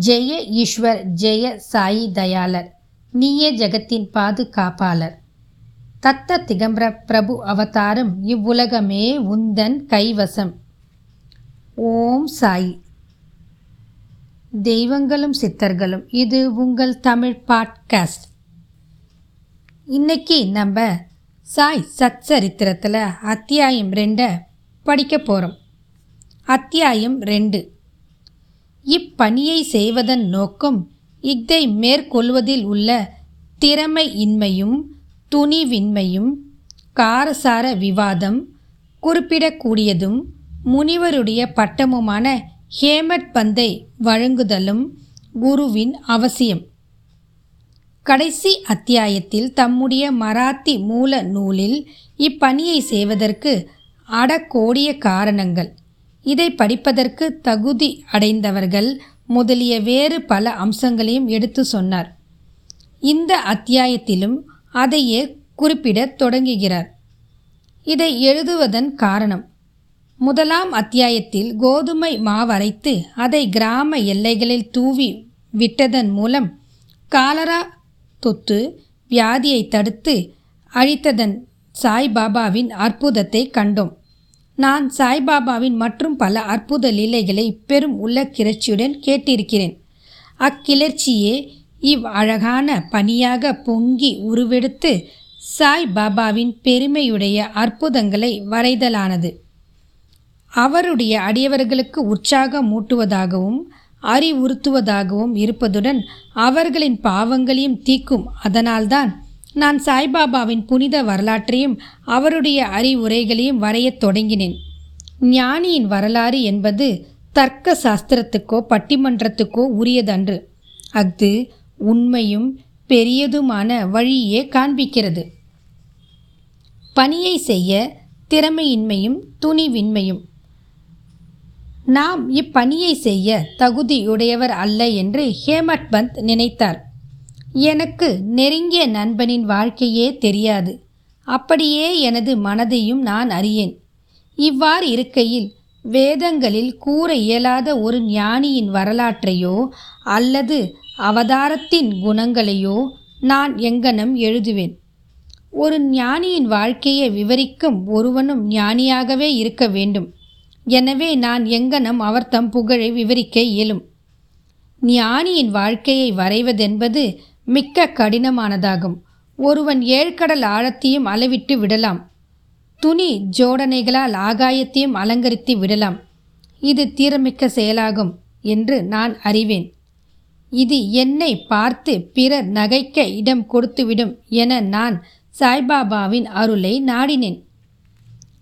ஜெய ஈஸ்வர் ஜெய சாயி தயாளர் நீயே ஜெகத்தின் பாதுகாப்பாளர். தத்த திகம்பர பிரபு அவதாரம் இவ்வுலகமே உந்தன் கைவசம். ஓம் சாய். தெய்வங்களும் சித்தர்களும் இது உங்கள் தமிழ் பாட்காஸ்ட். இன்னைக்கு நம்ம சாய் சச்சரித்திரத்தில் அத்தியாயம் ரெண்டை படிக்க போகிறோம் அத்தியாயம் ரெண்டு. இப்பணியை செய்வதன் நோக்கம் இஃதை மேற்கொள்வதில் உள்ள திறமையின்மையும் துணிவின்மையும் காரசார விவாதம் குறிப்பிடக்கூடியதும் முனிவருடைய பட்டமுமான ஹேமட் பந்தை வழங்குதலும் குருவின் அவசியம். கடைசி அத்தியாயத்தில் தம்முடைய மராத்தி மூல நூலில் இப்பணியை செய்வதற்கு அடக்கோடிய காரணங்கள். இதை படிப்பதற்கு தகுதி அடைந்தவர்கள் முதலிய வேறு பல அம்சங்களையும் எடுத்து சொன்னார். இந்த அத்தியாயத்திலும் அதையே குறிப்பிடத் தொடங்குகிறார். இதை எழுதுவதன் காரணம் முதலாம் அத்தியாயத்தில் கோதுமை மாவரைத்து அதை கிராம எல்லைகளில் தூவி விட்டதன் மூலம் காலரா தொத்து வியாதியை தடுத்து அழித்ததன் சாய்பாபாவின் அற்புதத்தை கண்டோம். நான் சாய்பாபாவின் மற்றும் பல அற்புத லீலைகளை பெரும் உள்ள கிளர்ச்சியுடன் கேட்டிருக்கிறேன். அக்கிளர்ச்சியே இவ் அழகான பணியாக பொங்கி உருவெடுத்து சாய் பாபாவின் பெருமையுடைய அற்புதங்களை வரைதலானது. அவருடைய அடியவர்களுக்கு உற்சாகம் மூட்டுவதாகவும் அறிவுறுத்துவதாகவும் இருப்பதுடன் அவர்களின் பாவங்களையும் தீக்கும் அதனால்தான் நான் சாய்பாபாவின் புனித வரலாற்றையும் அவருடைய அறிவுரைகளையும் வரையத் தொடங்கினேன். ஞானியின் வரலாறு என்பது தர்க்க சாஸ்திரத்துக்கோ பட்டிமன்றத்துக்கோ உரியதன்று. அஃது உண்மையும் பெரியதுமான வழியே காண்பிக்கிறது. பணியை செய்ய திறமையின்மையும் துணிவின்மையும். நாம் இப்பணியை செய்ய தகுதியுடையவர் அல்ல என்று ஹேமட் பந்த் நினைத்தார். எனக்கு நெருங்கிய நண்பனின் வாழ்க்கையே தெரியாது. அப்படியே எனது மனதையும் நான் அறியேன். இவ்வாறு இருக்கையில் வேதங்களில் கூற இயலாத ஒரு ஞானியின் வரலாற்றையோ அல்லது அவதாரத்தின் குணங்களையோ நான் எங்கனம் எழுதுவேன். ஒரு ஞானியின் வாழ்க்கையை விவரிக்கும் ஒருவனும் ஞானியாகவே இருக்க வேண்டும். எனவே நான் எங்கனம் அவர் தம் புகழை விவரிக்க இயலும். ஞானியின் வாழ்க்கையை வரைவதென்பது மிக்க கடினமானதாகும். ஒருவன் ஏழ்கடல் ஆழத்தையும் அளவிட்டு விடலாம். துணி ஜோடனைகளால் ஆகாயத்தையும் அலங்கரித்து விடலாம். இது தீரமிக்க செயலாகும் என்று நான் அறிவேன். இது என்னை பார்த்து பிறர் நகைக்க இடம் கொடுத்துவிடும் என நான் சாய்பாபாவின் அருளை நாடினேன்.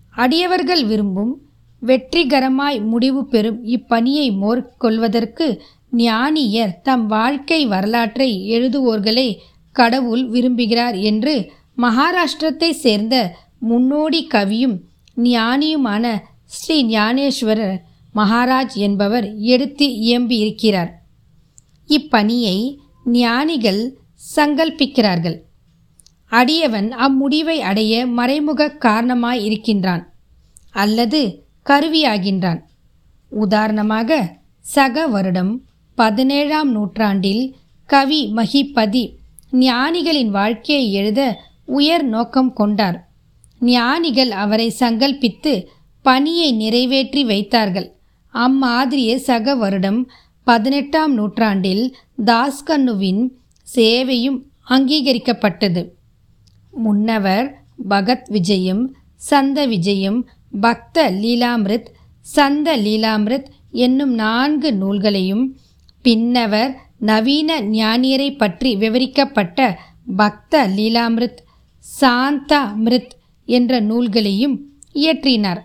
அடியவர்கள் விரும்பும் வெற்றிகரமாய் முடிவு பெறும் இப்பணியை மேற்கொள்வதற்கு ஞானியர் தம் வாழ்க்கை வரலாற்றை எழுதுவோர்களை கடவுள் விரும்புகிறார் என்று மகாராஷ்டிரத்தை சேர்ந்த முன்னோடி கவியும் ஞானியுமான ஸ்ரீ ஞானேஸ்வரர் மகாராஜ் என்பவர் எடுத்து இயம்பியிருக்கிறார். இப்பணியை ஞானிகள் சங்கல்பிக்கிறார்கள். அடியவன் அம்முடிவை அடைய மறைமுக காரணமாய் இருக்கின்றான் அல்லது கருவியாகின்றான். உதாரணமாக சக வருடம் பதினேழாம் நூற்றாண்டில் கவி மகிபதி ஞானிகளின் வாழ்க்கையை எழுத உயர் நோக்கம் கொண்டார். ஞானிகள் அவரை சங்கல்பித்து பணியை நிறைவேற்றி வைத்தார்கள். அம்மாதிரியே சக வருடம் பதினெட்டாம் நூற்றாண்டில் தாஸ்கண்ணுவின் சேவையும் அங்கீகரிக்கப்பட்டது. முன்னவர் பகத் விஜயம் சந்த விஜயம் பக்த லீலாமிருத் சந்த லீலாமிருத் என்னும் நான்கு நூல்களையும் பின்னவர் நவீன ஞானியரை பற்றி விவரிக்கப்பட்ட பக்த லீலாமிருத் சாந்தாமிருத் என்ற நூல்களையும் இயற்றினார்.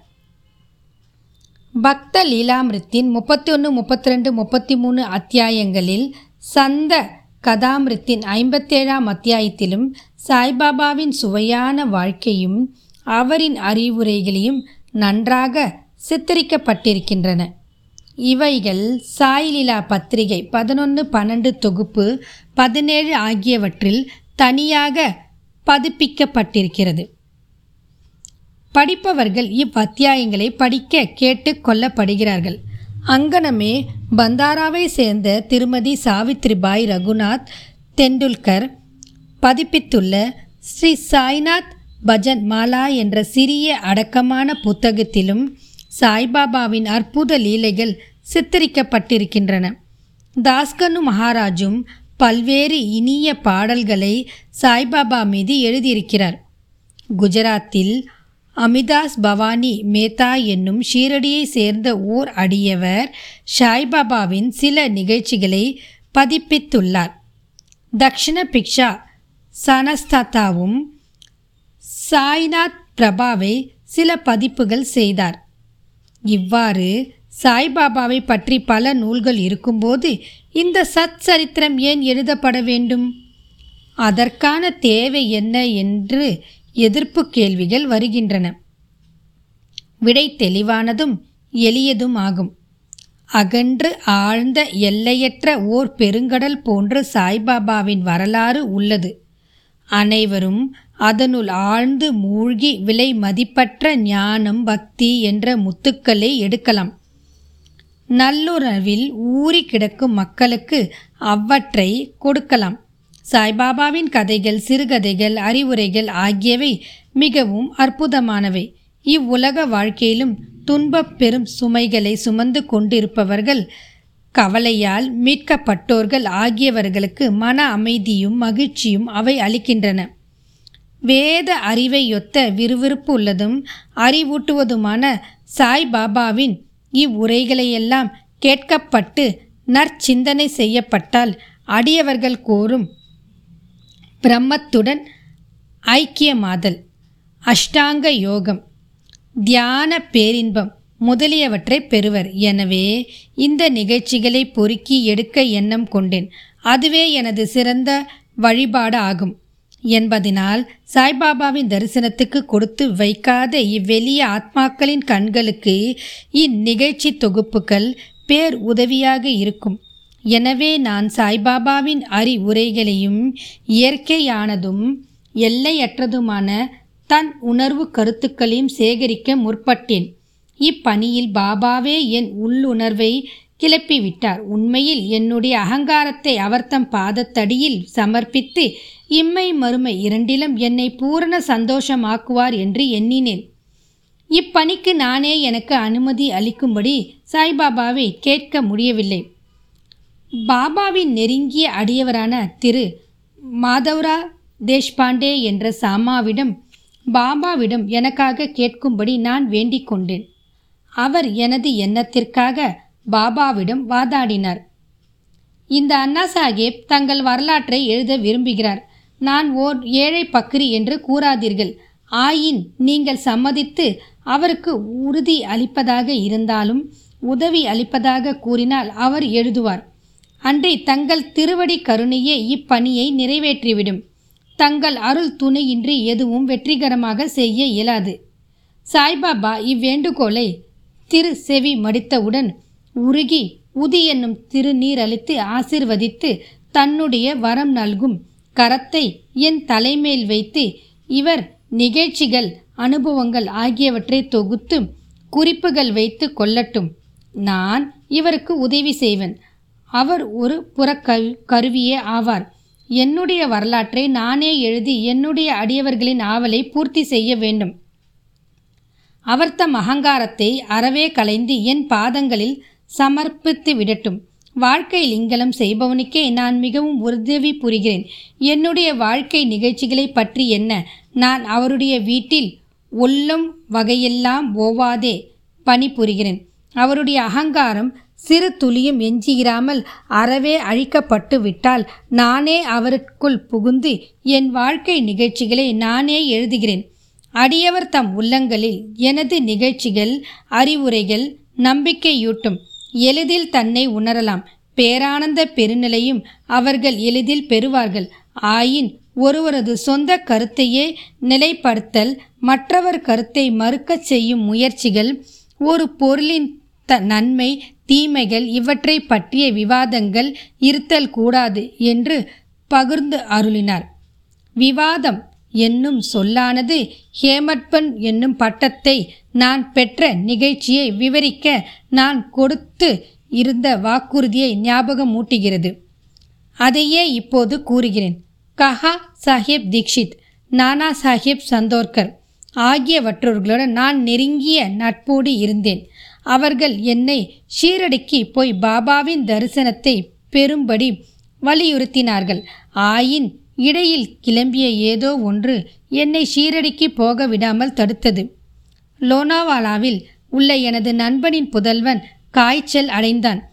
பக்த லீலாமிருத்தின் முப்பத்தி ஒன்று முப்பத்தி ரெண்டு முப்பத்தி மூணு அத்தியாயங்களில் சந்த கதாமிருத்தின் ஐம்பத்தேழாம் அத்தியாயத்திலும் சாய்பாபாவின் சுவையான வாழ்க்கையும் அவரின் அறிவுரைகளையும் நன்றாக சித்தரிக்கப்பட்டிருக்கின்றன. இவைகள் சாய்லீலா பத்திரிகை பதினொன்று பன்னெண்டு தொகுப்பு பதினேழு ஆகியவற்றில் தனியாக பதிப்பிக்கப்பட்டிருக்கிறது. படிப்பவர்கள் இவ்வத்தியாயங்களை படிக்க கேட்டு கொள்ளப்படுகிறார்கள். அங்கனமே பந்தாராவை சேர்ந்த திருமதி சாவித்ரிபாய் ரகுநாத் தெண்டுல்கர் பதிப்பித்துள்ள ஸ்ரீ சாய்நாத் பஜன் மாலா என்ற சிறிய அடக்கமான புத்தகத்திலும் சாய்பாபாவின் அற்புத லீலைகள் சித்தரிக்கப்பட்டிருக்கின்றன. தாஸ்கனு மகாராஜும் பல்வேறு இனிய பாடல்களை சாய்பாபா மீது எழுதியிருக்கிறார். குஜராத்தில் அமிதாஸ் பவானி மேத்தா என்னும் ஷீரடியை சேர்ந்த ஓர் அடியவர் சாய்பாபாவின் சில நிகழ்ச்சிகளை பதிப்பித்துள்ளார். தக்ஷண பிக்ஷா சனஸ்தாத்தாவும் சாய்நாத் பிரபாவை சில பதிப்புகள் செய்தார். இவ்வாறு சாய்பாபாவை பற்றி பல நூல்கள் இருக்கும்போது இந்த சத் சரித்திரம் ஏன் எழுதப்பட வேண்டும்? அதற்கான தேவை என்ன என்று எதிர்ப்பு கேள்விகள் வருகின்றன. விடை தெளிவானதும் எளியதும் ஆகும். அகன்று ஆழ்ந்த எல்லையற்ற ஓர் பெருங்கடல் போன்று சாய்பாபாவின் வரலாறு உள்ளது. அனைவரும் அதனுள் ஆழ்ந்து மூழ்கி விலை மதிப்பற்ற ஞானம் பக்தி என்ற முத்துக்களை எடுக்கலாம். நல்லுறவில் ஊறி கிடக்கும் மக்களுக்கு அவற்றை கொடுக்கலாம். சாய்பாபாவின் கதைகள் சிறுகதைகள் அறிவுரைகள் ஆகியவை மிகவும் அற்புதமானவை. இவ்வுலக வாழ்க்கையிலும் துன்பப் பெரும் சுமைகளை சுமந்து கொண்டிருப்பவர்கள் கவலையால் மீட்கப்பட்டோர்கள் ஆகியவர்களுக்கு மன அமைதியும் மகிழ்ச்சியும் அவை அளிக்கின்றன. வேத அறிவையொத்த விறுவிறுப்பு உள்ளதும் அறிவூட்டுவதுமான சாய் பாபாவின் இவ்வுரைகளையெல்லாம் கேட்கப்பட்டு நற்சிந்தனை செய்யப்பட்டால் அடியவர்கள் கோரும் பிரம்மத்துடன் ஐக்கியமாதல். அஷ்டாங்க யோகம் தியான பேரின்பம் முதலியவற்றை பெறுவர். எனவே இந்த நிகழ்ச்சிகளை பொறுக்கி எடுக்க எண்ணம் கொண்டேன். அதுவே எனது சிறந்த வழிபாடு ஆகும் என்பதனால் சாய்பாபாவின் தரிசனத்துக்கு கொடுத்து வைக்காத இவ்வெளிய ஆத்மாக்களின் கண்களுக்கு இந்நிகழ்ச்சி தொகுப்புகள் பேர் உதவியாக இருக்கும். எனவே நான் சாய்பாபாவின் அறிவுரைகளையும் இயற்கையானதும் எல்லையற்றதுமான தன் உணர்வு கருத்துக்களையும் சேகரிக்க முற்பட்டேன். இப்பணியில் பாபாவே என் உள்ளுணர்வை கிளப்பிவிட்டார். உண்மையில் என்னுடைய அகங்காரத்தை அவர்தம் பாதத்தடியில் சமர்ப்பித்து இம்மை மறுமை இரண்டிலும் என்னை பூரண சந்தோஷமாக்குவார் என்று எண்ணினேன். இப்பணிக்கு நானே எனக்கு அனுமதி அளிக்கும்படி சாய்பாபாவை கேட்க முடியவில்லை. பாபாவின் நெருங்கிய அடியவரான திரு. மாதவ்ரா தேஷ்பாண்டே என்ற சாமாவிடம் பாபாவிடம் எனக்காக கேட்கும்படி நான் வேண்டிக் கொண்டேன். அவர் எனது எண்ணத்திற்காக பாபாவிடம் வாதாடினார். இந்த அண்ணா சாஹேப் தங்கள் வரலாற்றை எழுத விரும்புகிறார். நான் ஓர் ஏழை பக்ரி என்று கூறாதீர்கள். ஆயின் நீங்கள் சம்மதித்து அவருக்கு உறுதி அளிப்பதாக இருந்தாலும் உதவி அளிப்பதாக கூறினால் அவர் எழுதுவார். அன்றி தங்கள் திருவடி கருணையே இப்பணியை நிறைவேற்றிவிடும். தங்கள் அருள் துணையின்றி எதுவும் வெற்றிகரமாக செய்ய இயலாது. சாய்பாபா இவ்வேண்டுகோளை திரு செவி மடித்தவுடன் உருகி உதி என்னும் திருநீர் அளித்து ஆசிர்வதித்து தன்னுடைய வரம் நல்கும் கரத்தை என் தலைமேல் வைத்து இவர் நிகழ்ச்சிகள் அனுபவங்கள் ஆகியவற்றை தொகுத்து குறிப்புகள் வைத்து கொள்ளட்டும். நான் இவருக்கு உதவி செய்வேன். அவர் ஒரு புறக்கரு கருவியே ஆவார். என்னுடைய வரலாற்றை நானே எழுதி என்னுடைய அடியவர்களின் ஆவலை பூர்த்தி செய்ய வேண்டும். அவர் தம் அகங்காரத்தை அறவே கலைந்து என் பாதங்களில் சமர்ப்பித்து விடட்டும். வாழ்க்கையில் இங்கலம் செய்பவனுக்கே நான் மிகவும் உதவி புரிகிறேன். என்னுடைய வாழ்க்கை நிகழ்ச்சிகளை பற்றி என்ன? நான் அவருடைய வீட்டில் ஒல்லும் வகையெல்லாம் ஓவாதே பணிபுரிகிறேன் அவருடைய அகங்காரம் சிறு துளியும் எஞ்சியிராமல் அறவே அழிக்கப்பட்டு விட்டால் நானே அவருக்குள் புகுந்து என் வாழ்க்கை நிகழ்ச்சிகளை நானே எழுதுகிறேன். அடியவர் தம் உள்ளங்களில் எனது நிகழ்ச்சிகள் அறிவுரைகள் நம்பிக்கையூட்டும். எளிதில் தன்னை உணரலாம். பேரானந்த பெருநிலையும் அவர்கள் எளிதில் பெறுவார்கள். ஆயின் ஒருவரது சொந்த கருத்தையே நிலைப்படுத்தல் மற்றவர் கருத்தை மறுக்கச் செய்யும் முயற்சிகள் ஒரு பொருளின் த நன்மை தீமைகள் இவற்றை பற்றிய விவாதங்கள் இருத்தல் கூடாது என்று பகிர்ந்து அருளினார். விவாதம் என்னும் சொல்லானது ஹேமட்பன் என்னும் பட்டத்தை நான் பெற்ற நிகழ்ச்சியை விவரிக்க நான் கொடுத்து இருந்த வாக்குறுதியை ஞாபகம் மூட்டுகிறது அதையே இப்போது கூறுகிறேன். கஹா சாஹிப் தீக்ஷித் நானா சாஹிப் சந்தோர்கர் ஆகியவற்றோர்களுடன் நான் நெருங்கிய நட்போடு இருந்தேன். அவர்கள் என்னை ஷீரடிக்கு போய் பாபாவின் தரிசனத்தை பெறும்படி வலியுறுத்தினார்கள். ஆயின் இடையில் கிளம்பிய ஏதோ ஒன்று என்னை ஷீரடிக்கு போக விடாமல் தடுத்தது. லோனாவாலாவில் உள்ள எனது நண்பனின் புதல்வன் காய்ச்சல் அடைந்தான்.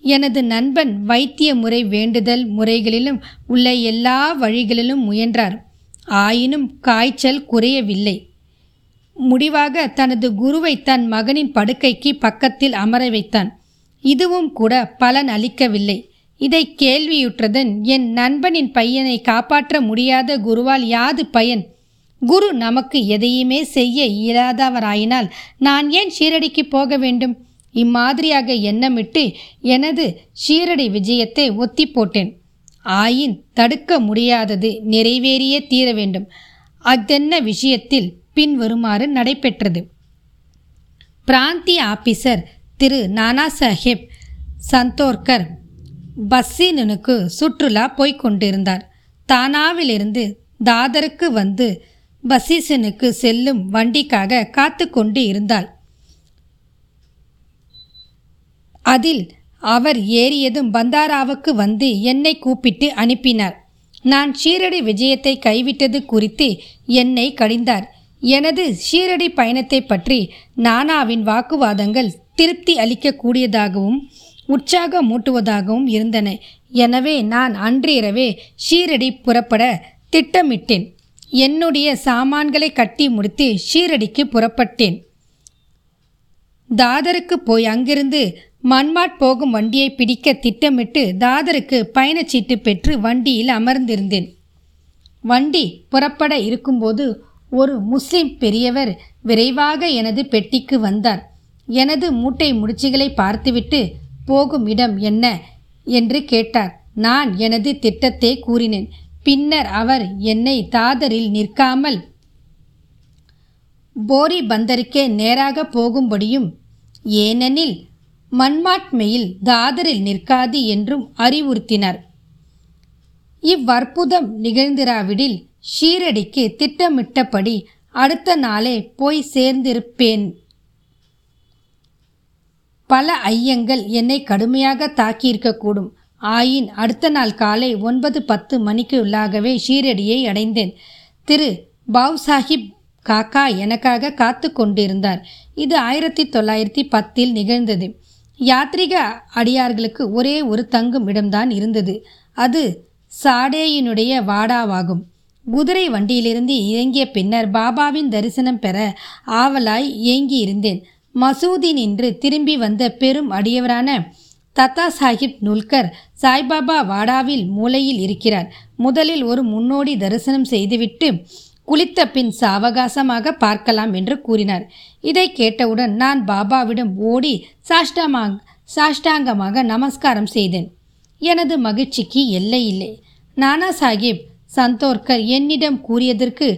எனது நண்பன் வைத்திய முறை வேண்டுதல் முறைகளிலும் உள்ள எல்லா வழிகளிலும் முயன்றார். ஆயினும் காய்ச்சல் குறையவில்லை. முடிவாக தனது குருவை தன் மகனின் படுக்கைக்கு பக்கத்தில் அமர வைத்தான். இதுவும் கூட பலன் அளிக்கவில்லை. இதை கேள்வியுற்றதன் என் நண்பனின் பையனை காப்பாற்ற முடியாத குருவால் யாது பயன்? குரு நமக்கு எதையுமே செய்ய இயலாதவராயினால் நான் ஏன் ஷீரடிக்கு போக வேண்டும்? இம்மாதிரியாக எண்ணமிட்டு எனது ஷீரடி விஜயத்தை ஒத்தி போட்டேன். ஆயின் தடுக்க முடியாதது நிறைவேறியே தீர வேண்டும். அதென்ன விஷயத்தில் பின்வருமாறு நடைபெற்றது? பிராந்திய ஆபீசர் திரு நானா சாஹேப் சந்தோர்கர் பஸ்ஸினனுக்கு சுற்றுலா போய்க் கொண்டிருந்தார். தானாவிலிருந்து தாதருக்கு வந்து பசீசனுக்கு செல்லும் வண்டிக்காக காத்து கொண்டு இருந்தாள். அதில் அவர் ஏறியதும் பந்தாராவுக்கு வந்து என்னை கூப்பிட்டு அனுப்பினார். நான் ஷீரடி விஜயத்தை கைவிட்டது குறித்து என்னை கடிந்தார். எனது ஷீரடி பயணத்தை பற்றி நானாவின் வாக்குவாதங்கள் திருப்தி அளிக்கக்கூடியதாகவும் உற்சாகமூட்டுவதாகவும் இருந்தன. எனவே நான் அன்றிரவே ஷீரடி புறப்பட திட்டமிட்டேன். என்னுடைய சாமான்களை கட்டி முடித்து ஷீரடிக்கு புறப்பட்டேன். தாதருக்கு போய் அங்கிருந்து மன்மாட் போகும் வண்டியை பிடிக்க திட்டமிட்டு தாதருக்கு பயணச்சீட்டு பெற்று வண்டியில் அமர்ந்திருந்தேன். வண்டி புறப்பட இருக்கும்போது ஒரு முஸ்லிம் பெரியவர் விரைவாக எனது பெட்டிக்கு வந்தார். எனது மூட்டை முடிச்சுகளை பார்த்துவிட்டு போகும் இடம் என்ன? என்று கேட்டார். நான் எனது திட்டத்தை கூறினேன். பின்னர் அவர் என்னை தாதரில் நிற்காமல் போரி பந்தருக்கே நேராக போகும்படியும் ஏனெனில் மண்மாட்மையில் தாதரில் நிற்காது என்றும் அறிவுறுத்தினார். இவ்வற்புதம் நிகழ்ந்திராவிடில் ஷீரடிக்கு திட்டமிட்டபடி அடுத்த நாளே போய் சேர்ந்திருப்பேன். பல ஐயங்கள் என்னை கடுமையாக தாக்கியிருக்கக்கூடும். ஆயின் அடுத்த நாள் காலை ஒன்பது பத்து மணிக்கு உள்ளாகவே ஷீரடியை அடைந்தேன். திரு பாவ் சாஹிப் காக்கா எனக்காக காத்து கொண்டிருந்தார். இது ஆயிரத்தி தொள்ளாயிரத்தி பத்தில் நிகழ்ந்தது. யாத்ரிக அடியார்களுக்கு ஒரே ஒரு தங்கும் இடம்தான் இருந்தது. அது சாடேயினுடைய வாடாவாகும். குதிரை வண்டியிலிருந்து இறங்கிய பின்னர் பாபாவின் தரிசனம் பெற ஆவலாய் ஏங்கி இருந்தேன் மசூதி நின்று திரும்பி வந்த பெரும் அடியவரான தத்தா சாஹிப் நுல்கர் சாய்பாபா வாடாவில் மூலையில் இருக்கிறார். முதலில் ஒரு முன்னோடி தரிசனம் செய்துவிட்டு குளித்த பின் சாவகாசமாக பார்க்கலாம் என்று கூறினார். இதை கேட்டவுடன் நான் பாபாவிடம் ஓடி சாஷ்டாமாக சாஷ்டாங்கமாக நமஸ்காரம் செய்தேன். எனது மகிழ்ச்சிக்கு எல்லை இல்லை. நானா சாஹிப் சந்தோர்கர் என்னிடம் கூறியதற்கு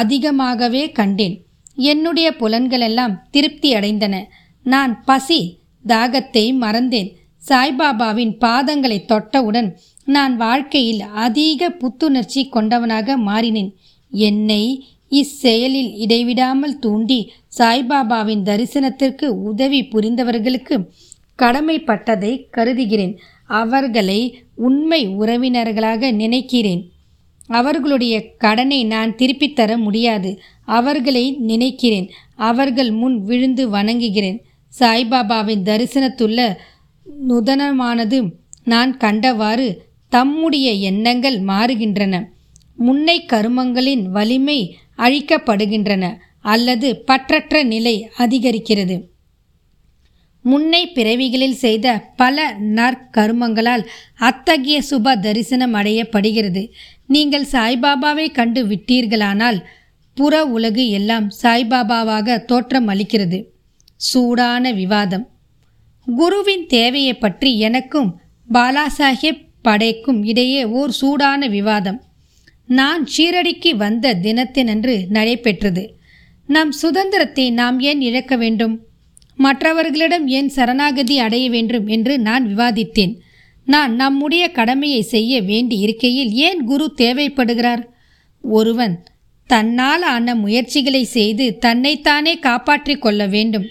அதிகமாகவே கண்டேன். என்னுடைய புலன்களெல்லாம் திருப்தி அடைந்தன. நான் பசி தாகத்தை மறந்தேன். சாய்பாபாவின் பாதங்களை தொட்டவுடன் நான் வாழ்க்கையில் அதிக புத்துணர்ச்சி கொண்டவனாக மாறினேன். என்னை இச்செயலில் இடைவிடாமல் தூண்டி சாய்பாபாவின் தரிசனத்திற்கு உதவி புரிந்தவர்களுக்கு கடமைப்பட்டதை கருதுகிறேன். அவர்களை உண்மை உறவினர்களாக நினைக்கிறேன். அவர்களுடைய கடனை நான் திருப்பித் தர முடியாது. அவர்களை நினைக்கிறேன். அவர்கள் முன் விழுந்து வணங்குகிறேன். சாய்பாபாவின் தரிசனத்துள்ள நுதனமானது. நான் கண்டவாறு தம்முடைய எண்ணங்கள் மாறுகின்றன. முன்னை கருமங்களின் வலிமை அழிக்கப்படுகின்றன அல்லது பற்றற்ற நிலை அதிகரிக்கிறது. முன்னை பிறவிகளில் செய்த பல நற்கருமங்களால் அத்தகைய சுப தரிசனம் அடையப்படுகிறது. நீங்கள் சாய்பாபாவை கண்டு விட்டீர்களானால் புற உலகு எல்லாம் சாய்பாபாவாக தோற்றம் அளிக்கிறது சூடான விவாதம். குருவின் தேவையை பற்றி எனக்கும் பாலாசாஹேப் படைக்கும் இடையே ஓர் சூடான விவாதம். நான் ஷீரடிக்கு வந்த தினத்தினன்று நடைபெற்றது. நம் சுதந்திரத்தை நாம் ஏன் இழக்க வேண்டும்? மற்றவர்களிடம் ஏன் சரணாகதி அடைய வேண்டும் என்று நான் விவாதித்தேன். நான் நம்முடைய கடமையை செய்ய வேண்டி இருக்கையில் ஏன் குரு தேவைப்படுகிறார்? ஒருவன் தன்னால் ஆன முயற்சிகளை செய்து தன்னைத்தானே காப்பாற்றிக் கொள்ள வேண்டும்.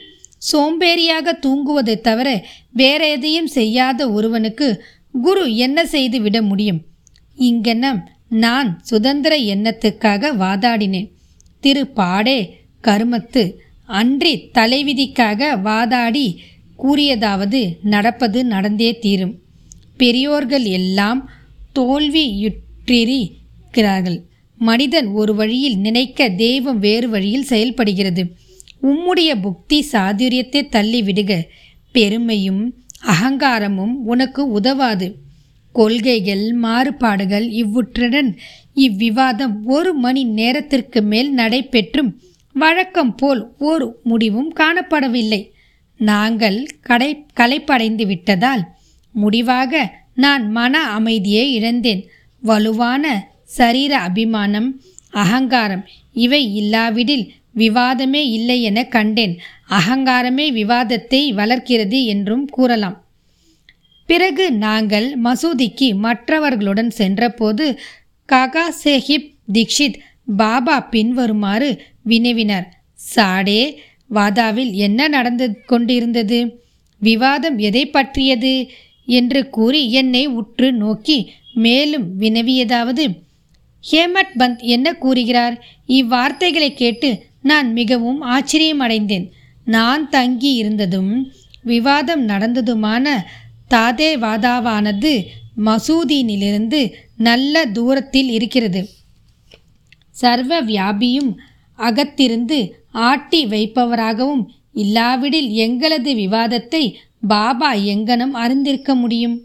சோம்பேறியாக தூங்குவதை தவிர வேற எதையும் செய்யாத ஒருவனுக்கு குரு என்ன செய்து விட முடியும்? இங்கென்னம் நான் சுதந்திர எண்ணத்துக்காக வாதாடினேன். திரு பாடே கருமத்து அன்றி தலைவிதிக்காக வாதாடி கூறியதாவது நடப்பது நடந்தே தீரும். பெரியோர்கள் எல்லாம் தோல்வியுற்றிருக்கிறார்கள். மனிதன் ஒரு வழியில் நினைக்க தெய்வம் வேறு வழியில் செயல்படுகிறது. உம்முடைய புக்தி சாதுரியத்தை தள்ளி விடுக பெருமையும் அகங்காரமும் உனக்கு உதவாது. கொள்கைகள் மாறுபாடுகள் இவ்வுற்றுடன் இவ்விவாதம் ஒரு மணி நேரத்திற்கு மேல் நடைபெற்றும். வழக்கம் போல் ஒரு முடிவும் காணப்படவில்லை. நாங்கள் கடை களைப்படைந்து விட்டதால் முடிவாக நான் மன அமைதியை இழந்தேன். வலுவான சரீர அபிமானம் அகங்காரம் இவை இல்லாவிடில் விவாதமே இல்லை என கண்டேன். அகங்காரமே விவாதத்தை வளர்க்கிறது என்றும் கூறலாம். பிறகு நாங்கள் மசூதிக்கு மற்றவர்களுடன் சென்றபோது காகா சேஹிப் தீக்ஷித் பாபா பின்வருமாறு வினவினார். சாடே வாதாவில் என்ன நடந்து கொண்டிருந்தது? விவாதம் எதை பற்றியது? என்று கூறி என்னை உற்று நோக்கி மேலும் வினவியதாவது ஹேமட் பந்த் என்ன கூறுகிறார்? இவ்வார்த்தைகளை கேட்டு நான் மிகவும் ஆச்சரியமடைந்தேன். நான் தங்கி இருந்ததும் விவாதம் நடந்ததுமான தாதேவாதாவானது மசூதியிலிருந்து நல்ல தூரத்தில் இருக்கிறது. சர்வ வியாபியும் அகத்திருந்து ஆட்டி வைப்பவராகவும் இல்லாவிடில் எங்களது விவாதத்தை பாபா எங்கனம் அறிந்திருக்க முடியும்?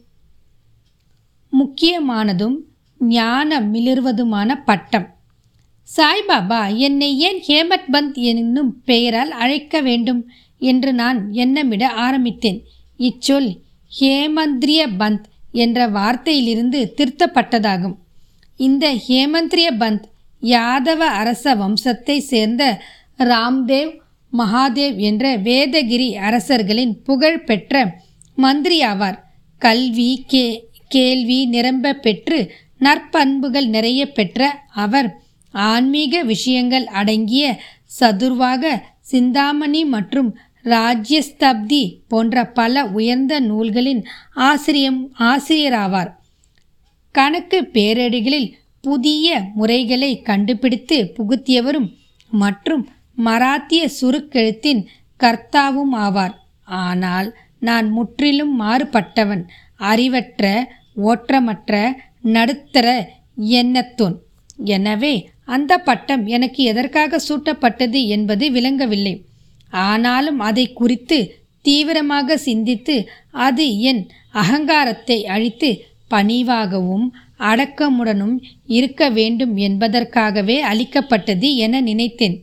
முக்கியமானதும் ஞானம் மிளிர்வதுமான பட்டம். சாய்பாபா என்னை ஏன் ஹேமத் பந்த் என்னும் பெயரால் அழைக்க வேண்டும் என்று நான் எண்ணமிட ஆரம்பித்தேன். இச்சொல் ஹேமந்திரிய பந்த் என்ற வார்த்தையிலிருந்து திருத்தப்பட்டதாகும். இந்த ஹேமந்திரிய பந்த் யாதவ அரச வம்சத்தை சேர்ந்த ராம்தேவ் மகாதேவ் என்ற வேதகிரி அரசர்களின் புகழ்பெற்ற மந்திரி ஆவார். கல்வி கே கேள்வி நிரம்ப பெற்று நற்பண்புகள் நிறைய பெற்ற அவர் ஆன்மீக விஷயங்கள் அடங்கிய சதுர்வாக சிந்தாமணி மற்றும் ராஜ்யஸ்தப்தி போன்ற பல உயர்ந்த நூல்களின் ஆசிரியம் ஆசிரியராவார். கணக்கு பேரடிகளில் புதிய முறைகளை கண்டுபிடித்து புகுத்தியவரும் மற்றும் மராத்திய சுருக்கெழுத்தின் கர்த்தாவும் ஆவார். ஆனால் நான் முற்றிலும் மாறுபட்டவன் அறிவற்ற ஓற்றமற்ற நடுத்தர எண்ணத்தோன். எனவே அந்த பட்டம் எனக்கு எதற்காக சூட்டப்பட்டது என்பது விளங்கவில்லை. ஆனாலும் அதை குறித்து தீவிரமாக சிந்தித்து அது என் அகங்காரத்தை அழித்து பணிவாகவும் அடக்கமுடனும் இருக்க வேண்டும் என்பதற்காகவே அளிக்கப்பட்டது என நினைத்தேன்.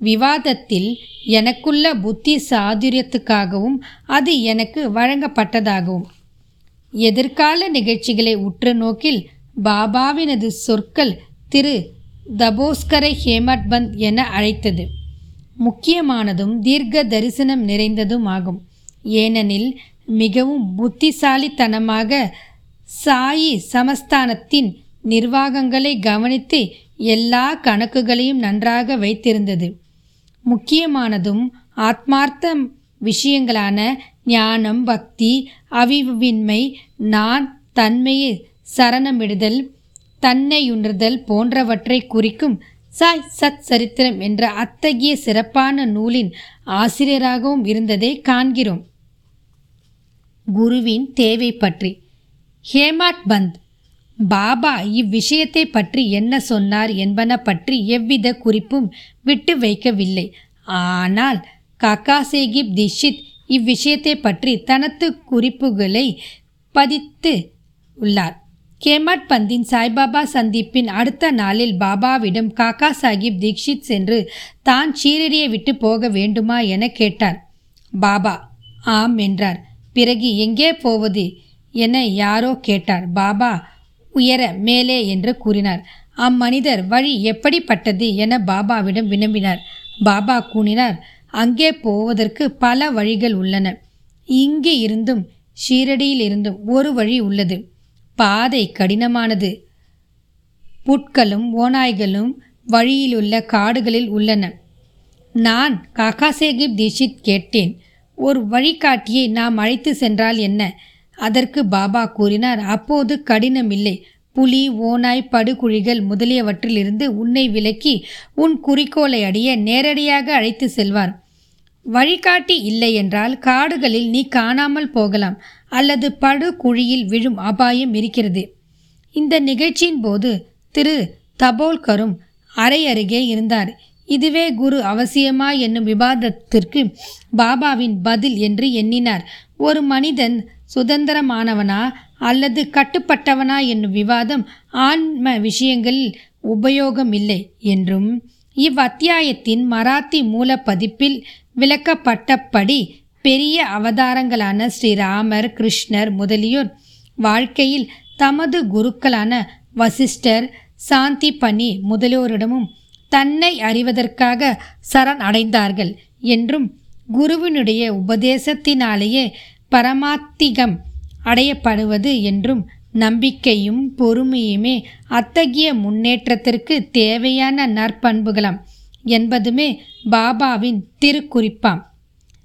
விவாதத்தில் எனக்குள்ள புத்தி சாதுரியத்துக்காகவும் அது எனக்கு வழங்கப்பட்டதாகவும். எதிர்கால நிகழ்ச்சிகளை உற்று நோக்கில் பாபாவினது சொற்கள் திரு தபோஸ்கரை ஹேமட்பந்த் என அழைத்தது. முக்கியமானதும் தீர்க்க தரிசனம் நிறைந்ததும் ஆகும் ஏனெனில் மிகவும் புத்திசாலித்தனமாக சாயி சமஸ்தானத்தின் நிர்வாகங்களை கவனித்து எல்லா கணக்குகளையும் நன்றாக வைத்திருந்தது. முக்கியமானதும் ஆத்மார்த்த விஷயங்களான ஞானம் பக்தி அவிவின்மை நான் தன்மையை சரணமிடுதல் தன்னையுணர்தல் போன்றவற்றை குறிக்கும் சாய் சத் சரித்திரம் என்ற அத்தகைய சிறப்பான நூலின் ஆசிரியராகவும் இருந்ததை காண்கிறோம். குருவின் தேவை பற்றி. ஹேமாட் பந்த் பாபா இவ்விஷயத்தை பற்றி என்ன சொன்னார் என்பன பற்றி எவ்வித குறிப்பும் விட்டு வைக்கவில்லை. ஆனால் காக்கா சேகிப் தீஷித் இவ்விஷயத்தை பற்றி தனது குறிப்புகளை பதித்து உள்ளார். கேமாட் பந்தின் சாய்பாபா சந்திப்பின் அடுத்த நாளில் பாபாவிடம் காக்கா சாஹிப் தீக்ஷித் சென்று தான் சீரடியை விட்டு போக வேண்டுமா என கேட்டார். பாபா ஆம் என்றார். பிறகு எங்கே போவது என யாரோ கேட்டார். பாபா உயர மேலே என்று கூறினார். அம்மனிதர் வழி எப்படிப்பட்டது என பாபாவிடம் வினம்பினார். பாபா கூறினார் அங்கே போவதற்கு பல வழிகள் உள்ளன. இங்கே இருந்தும் ஷீரடியில் இருந்தும் ஒரு வழி உள்ளது. பாதை கடினமானது. புட்களும் ஓநாய்களும் வழியிலுள்ள காடுகளில் உள்ளன. நான் காகாசேகிப் தீஷித் கேட்டேன் ஒரு வழிகாட்டியை நாம் அழைத்து சென்றால் என்ன? அதற்கு பாபா கூறினார் அப்போது கடினமில்லை. புலி ஓநாய் படுகுழிகள் முதலியவற்றிலிருந்து உன்னை விலக்கி உன் குறிக்கோளை அடைய நேரடியாக அழைத்து செல்வார். வழிகாட்டி இல்லை என்றால் காடுகளில் நீ காணாமல் போகலாம் அல்லது படு குழியில் விழும் அபாயம் இருக்கிறது. இந்த நிகழ்ச்சியின் போது திரு. தபோல்கரும் அறை அருகே இருந்தார். இதுவே குரு அவசியமா என்னும் விவாதத்திற்கு பாபாவின் பதில் என்று எண்ணினார். ஒரு மனிதன் சுதந்திரமானவனா அல்லது கட்டுப்பட்டவனா என்னும் விவாதம் ஆன்ம விஷயங்களில் உபயோகம் இல்லை என்றும் இவ்வத்தியாயத்தின் மராத்தி மூல பதிப்பில் விளக்கப்பட்டபடி பெரிய அவதாரங்களான ஸ்ரீராமர் கிருஷ்ணர் முதலியோர் வாழ்க்கையில் தமது குருக்களான வசிஷ்டர் சாந்தி பனி முதலியோரிடமும் தன்னை அறிவதற்காக சரண் அடைந்தார்கள் என்றும் குருவினுடைய உபதேசத்தினாலேயே பரமாத்திகம் அடையப்படுவது என்றும் நம்பிக்கையும் பொறுமையுமே அத்தகைய முன்னேற்றத்திற்கு தேவையான நற்பண்புகளாம். என்பதுமே பாபாவின் திருக்குறிப்பாம்.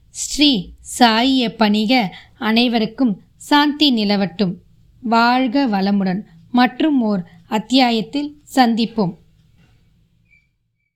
ஸ்ரீ சாயிய பணிக அனைவருக்கும் சாந்தி நிலவட்டும். வாழ்க வளமுடன். மற்றும் ஓர் அத்தியாயத்தில் சந்திப்போம்.